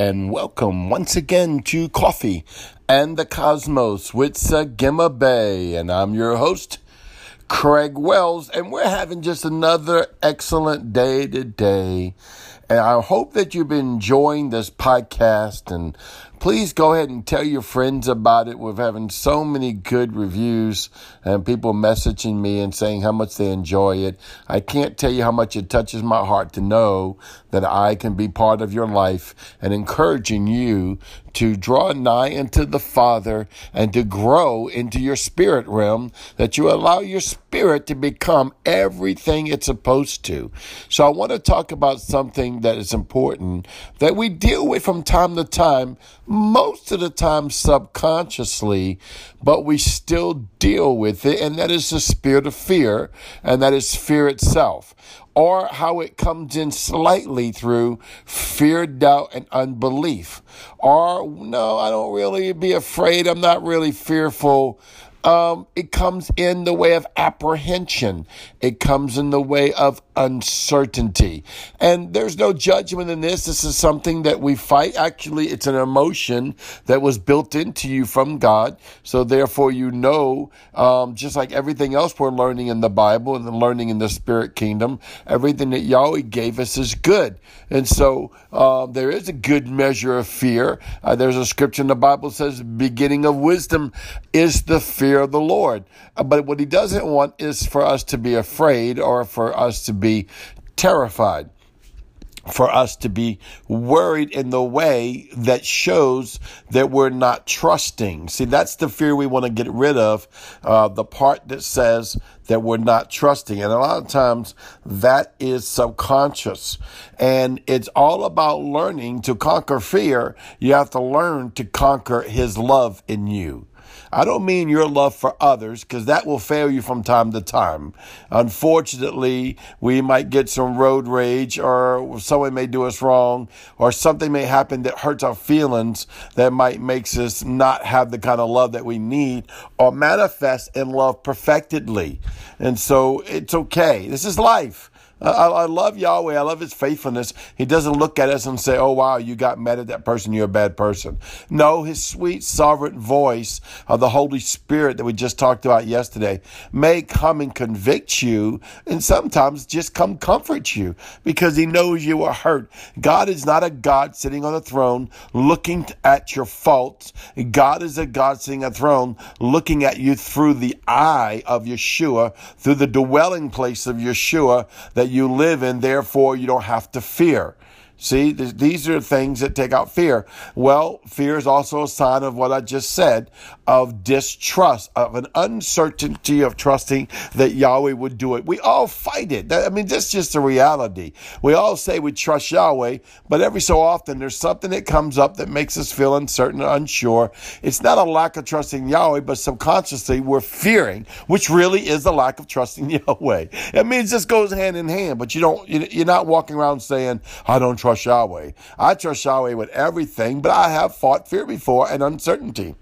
And welcome once again to Coffee and the Cosmos with Sagima Bay. And I'm your host, Craig Wells, and we're having just another excellent day today. And I hope that you've been enjoying this podcast and please go ahead and tell your friends about it. We're having so many good reviews and people messaging me and saying how much they enjoy it. I can't tell you how much it touches my heart to know that I can be part of your life and encouraging you to draw nigh into the Father and to grow into your spirit realm, that you allow your spirit to become everything it's supposed to. So I want to talk about something that is important that we deal with from time to time most of the time subconsciously, but we still deal with it, and that is the spirit of fear, and that is fear itself. Or how it comes in slightly through fear, doubt, and unbelief. Or, no, I don't really be afraid. I'm not really fearful um, it comes in the way of apprehension. It comes in the way of uncertainty. And there's no judgment in this. This is something that we fight. Actually, it's an emotion that was built into you from God. So therefore, you know, um, just like everything else we're learning in the Bible and learning in the spirit kingdom, everything that Yahweh gave us is good. And so um, there is a good measure of fear. Uh, there's a scripture in the Bible says, beginning of wisdom is the fear fear of the Lord. Uh, but what he doesn't want is for us to be afraid or for us to be terrified for us to be worried in the way that shows that we're not trusting. See, that's the fear we want to get rid of. Uh, the part that says that we're not trusting. And a lot of times that is subconscious. And it's all about learning to conquer fear. You have to learn to conquer his love in you. I don't mean your love for others because that will fail you from time to time. Unfortunately, we might get some road rage or someone may do us wrong or something may happen that hurts our feelings that might makes us not have the kind of love that we need or manifest in love perfectedly. And so it's okay. This is life. I, I, love Yahweh. I love his faithfulness. He doesn't look at us and say, oh, wow, you got mad at that person. You're a bad person. No, his sweet, sovereign voice of the Holy Spirit that we just talked about yesterday may come and convict you and sometimes just come comfort you because he knows you are hurt. God is not a God sitting on a throne looking at your faults. God is a God sitting on a throne looking at you through the eye of Yeshua, through the dwelling place of Yeshua that you live in, therefore you don't have to fear. See, these are things that take out fear. Well, fear is also a sign of what I just said of distrust, of an uncertainty of trusting that Yahweh would do it. We all fight it. I mean, that's just a reality. We all say we trust Yahweh, but every so often there's something that comes up that makes us feel uncertain or unsure. It's not a lack of trusting Yahweh, but subconsciously we're fearing, which really is a lack of trusting Yahweh. I mean, it just goes hand in hand, but you don't, you're not walking around saying, I don't trust trust Yahweh. I trust Yahweh with everything, but I have fought fear before and uncertainty.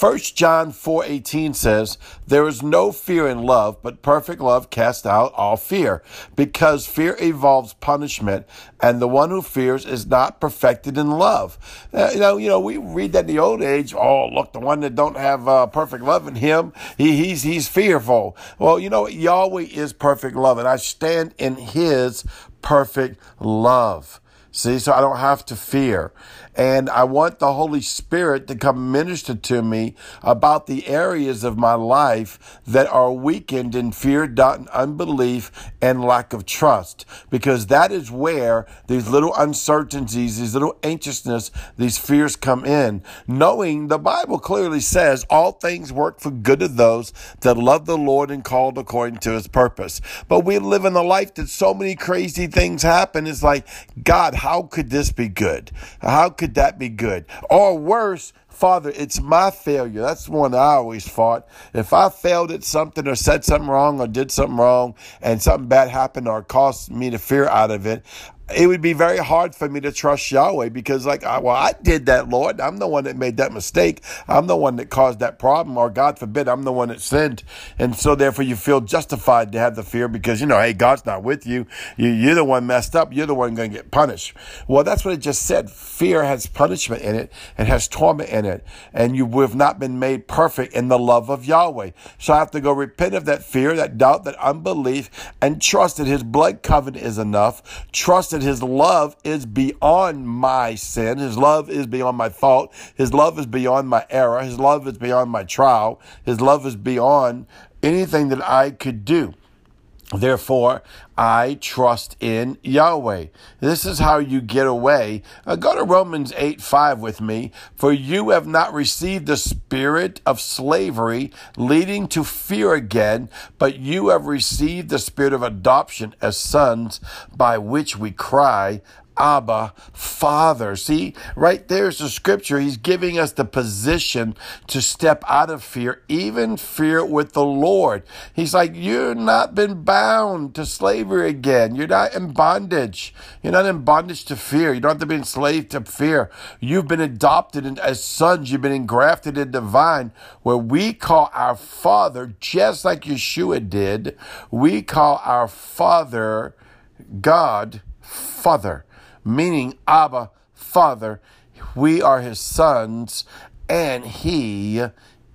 1 John 4:18 says, "There is no fear in love, but perfect love casts out all fear, because fear involves punishment, and the one who fears is not perfected in love." Uh, you know, you know, we read that in the old age. Oh, look, the one that don't have uh, perfect love in him, he, he's he's fearful. Well, you know, Yahweh is perfect love, and I stand in His perfect love. See, so I don't have to fear. And I want the Holy Spirit to come minister to me about the areas of my life that are weakened in fear, doubt, and unbelief and lack of trust. Because that is where these little uncertainties, these little anxiousness, these fears come in. Knowing the Bible clearly says all things work for good of those that love the Lord and called according to his purpose. But we live in a life that so many crazy things happen. It's like, God, how could this be good? How could that be good? Or worse, Father, it's my failure. That's one I always fought. If I failed at something or said something wrong or did something wrong and something bad happened or caused me to fear out of it, it would be very hard for me to trust Yahweh because, like, I, well, I did that, Lord. I'm the one that made that mistake. I'm the one that caused that problem, or God forbid, I'm the one that sinned. And so, therefore, you feel justified to have the fear because, you know, hey, God's not with you. you you're the one messed up. You're the one going to get punished. Well, that's what it just said. Fear has punishment in it and has torment in it. And you have not been made perfect in the love of Yahweh. So I have to go repent of that fear, that doubt, that unbelief, and trust that His blood covenant is enough. Trust that his love is beyond my sin. His love is beyond my fault. His love is beyond my error. His love is beyond my trial. His love is beyond anything that I could do. Therefore, I trust in Yahweh. This is how you get away. Uh, go to Romans 8 5 with me. For you have not received the spirit of slavery leading to fear again, but you have received the spirit of adoption as sons by which we cry, Abba, Father. See, right there's the scripture. He's giving us the position to step out of fear, even fear with the Lord. He's like, You're not been bound to slavery again. You're not in bondage. You're not in bondage to fear. You don't have to be enslaved to fear. You've been adopted as sons. You've been engrafted in divine, where we call our Father, just like Yeshua did, we call our Father God, Father meaning Abba, Father. We are his sons, and he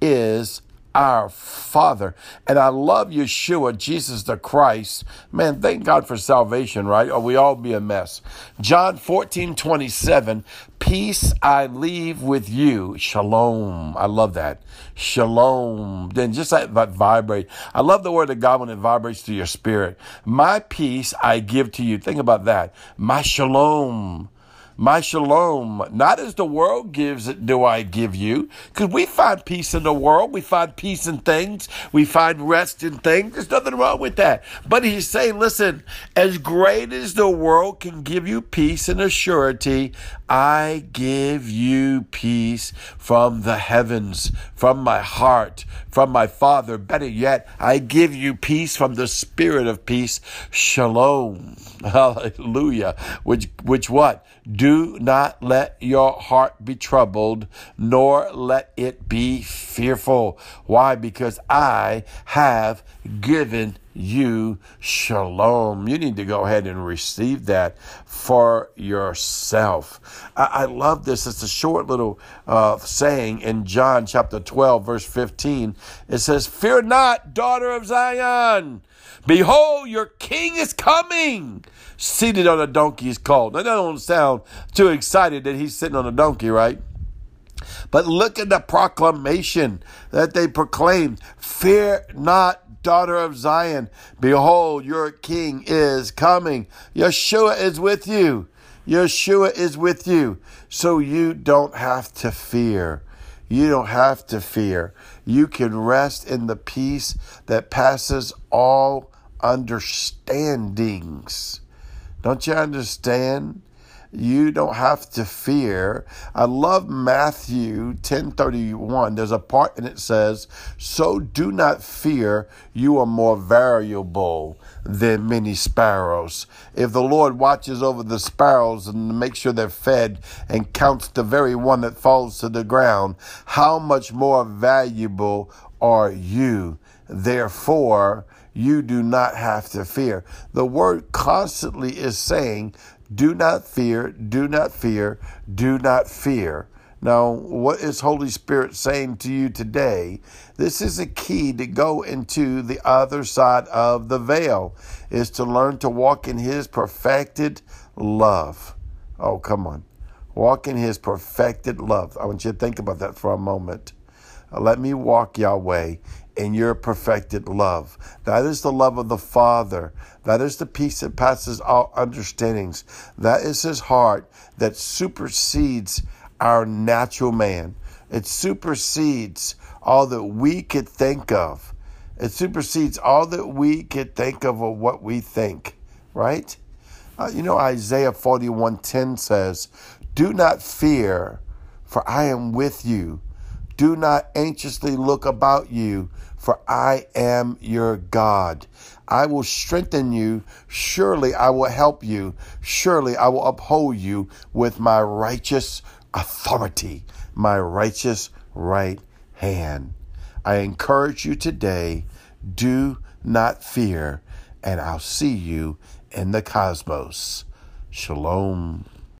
is our Father. And I love Yeshua, Jesus the Christ. Man, thank God for salvation, right? Or we all be a mess. John 14, 27, peace I leave with you. Shalom. I love that. Shalom. Then just like that vibrate. I love the word of God when it vibrates to your spirit. My peace I give to you. Think about that. My shalom my shalom, not as the world gives it, do I give you. Because we find peace in the world. We find peace in things. We find rest in things. There's nothing wrong with that. But he's saying, listen, as great as the world can give you peace and assurity, I give you peace from the heavens, from my heart, from my Father. Better yet, I give you peace from the Spirit of peace. Shalom. Hallelujah. Which, which what? Do not let your heart be troubled, nor let it be fearful. Why? Because I have given you shalom. You need to go ahead and receive that for yourself. I, I love this. It's a short little uh, saying in John chapter 12, verse 15. It says, Fear not, daughter of Zion. Behold, your king is coming. Seated on a donkey is called. Now, that don't sound too excited that he's sitting on a donkey, right? But look at the proclamation that they proclaimed Fear not, daughter of Zion. Behold, your king is coming. Yeshua is with you. Yeshua is with you. So you don't have to fear. You don't have to fear. You can rest in the peace that passes all understandings. Don't you understand? You don't have to fear. I love Matthew 10:31. There's a part and it says, "So do not fear, you are more valuable than many sparrows." If the Lord watches over the sparrows and makes sure they're fed and counts the very one that falls to the ground, how much more valuable are you? Therefore, you do not have to fear. The word constantly is saying, do not fear, do not fear, do not fear. Now, what is Holy Spirit saying to you today? This is a key to go into the other side of the veil, is to learn to walk in His perfected love. Oh, come on. Walk in His perfected love. I want you to think about that for a moment. Let me walk Yahweh in your perfected love. That is the love of the Father. That is the peace that passes all understandings. That is his heart that supersedes our natural man. It supersedes all that we could think of. It supersedes all that we could think of or what we think, right? Uh, you know, Isaiah 41:10 says, Do not fear, for I am with you. Do not anxiously look about you, for I am your God. I will strengthen you. Surely I will help you. Surely I will uphold you with my righteous authority, my righteous right hand. I encourage you today do not fear, and I'll see you in the cosmos. Shalom.